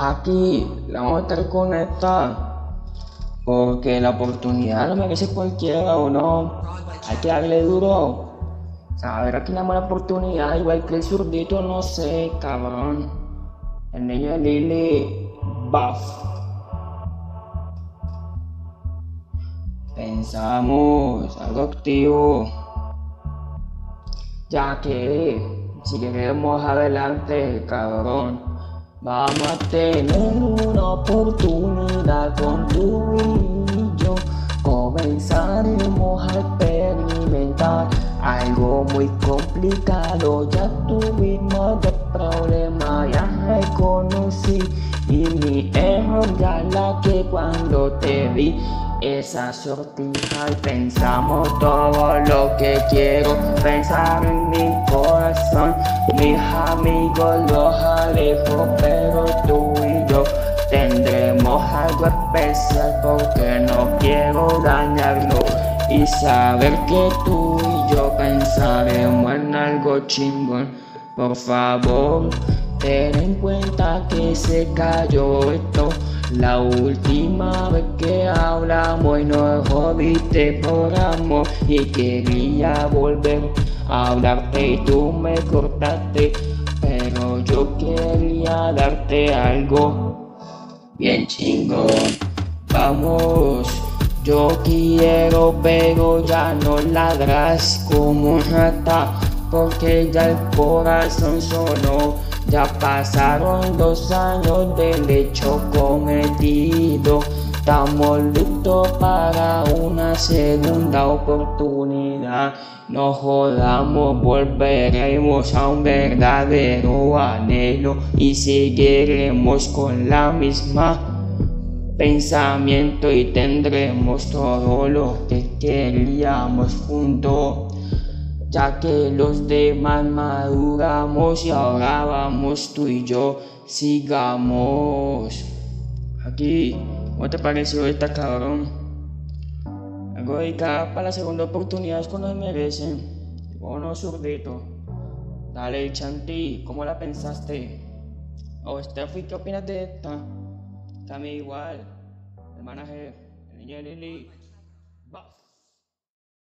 aquí la vamos a estar conectada. Porque la oportunidad no merece cualquiera o no. Hay que darle duro. A ver, aquí la mala oportunidad, igual que el zurdito, no sé, cabrón. El niño de Lily Buff. Pensamos algo activo. Ya que si queremos adelante, cabrón, vamos a tener una oportunidad con tu y yo. Comenzaremos a experimentar algo muy complicado. Ya tuvimos de problema, ya me la que cuando te vi esa sortija y pensamos todo lo que quiero pensar en mi corazón. Mis amigos los alejo, pero tú y yo tendremos algo especial porque no quiero dañarlo y saber que tú y yo pensaremos en algo chingón. Por favor, ten en cuenta que se cayó esto. La última vez que hablamos y nos jodiste por amor y quería volver a hablarte y tú me cortaste, pero yo quería darte algo bien chingón. Vamos, yo quiero pero ya no ladras como un rata porque ya el corazón sonó. Ya pasaron dos años del hecho cometido. Estamos listos para una segunda oportunidad. No jodamos, volveremos a un verdadero anhelo y seguiremos con la misma pensamiento y tendremos todo lo que queríamos juntos ya que los demás maduramos y ahora vamos tú y yo, sigamos. Aquí, ¿cómo te pareció esta cabrón? Algo dedicada para la segunda oportunidad cuando se merecen. O no, zurdito. Dale, Chanti, ¿cómo la pensaste? O oh, Steffi, ¿qué opinas de esta? También igual. El manager, el niño Lili. Buff.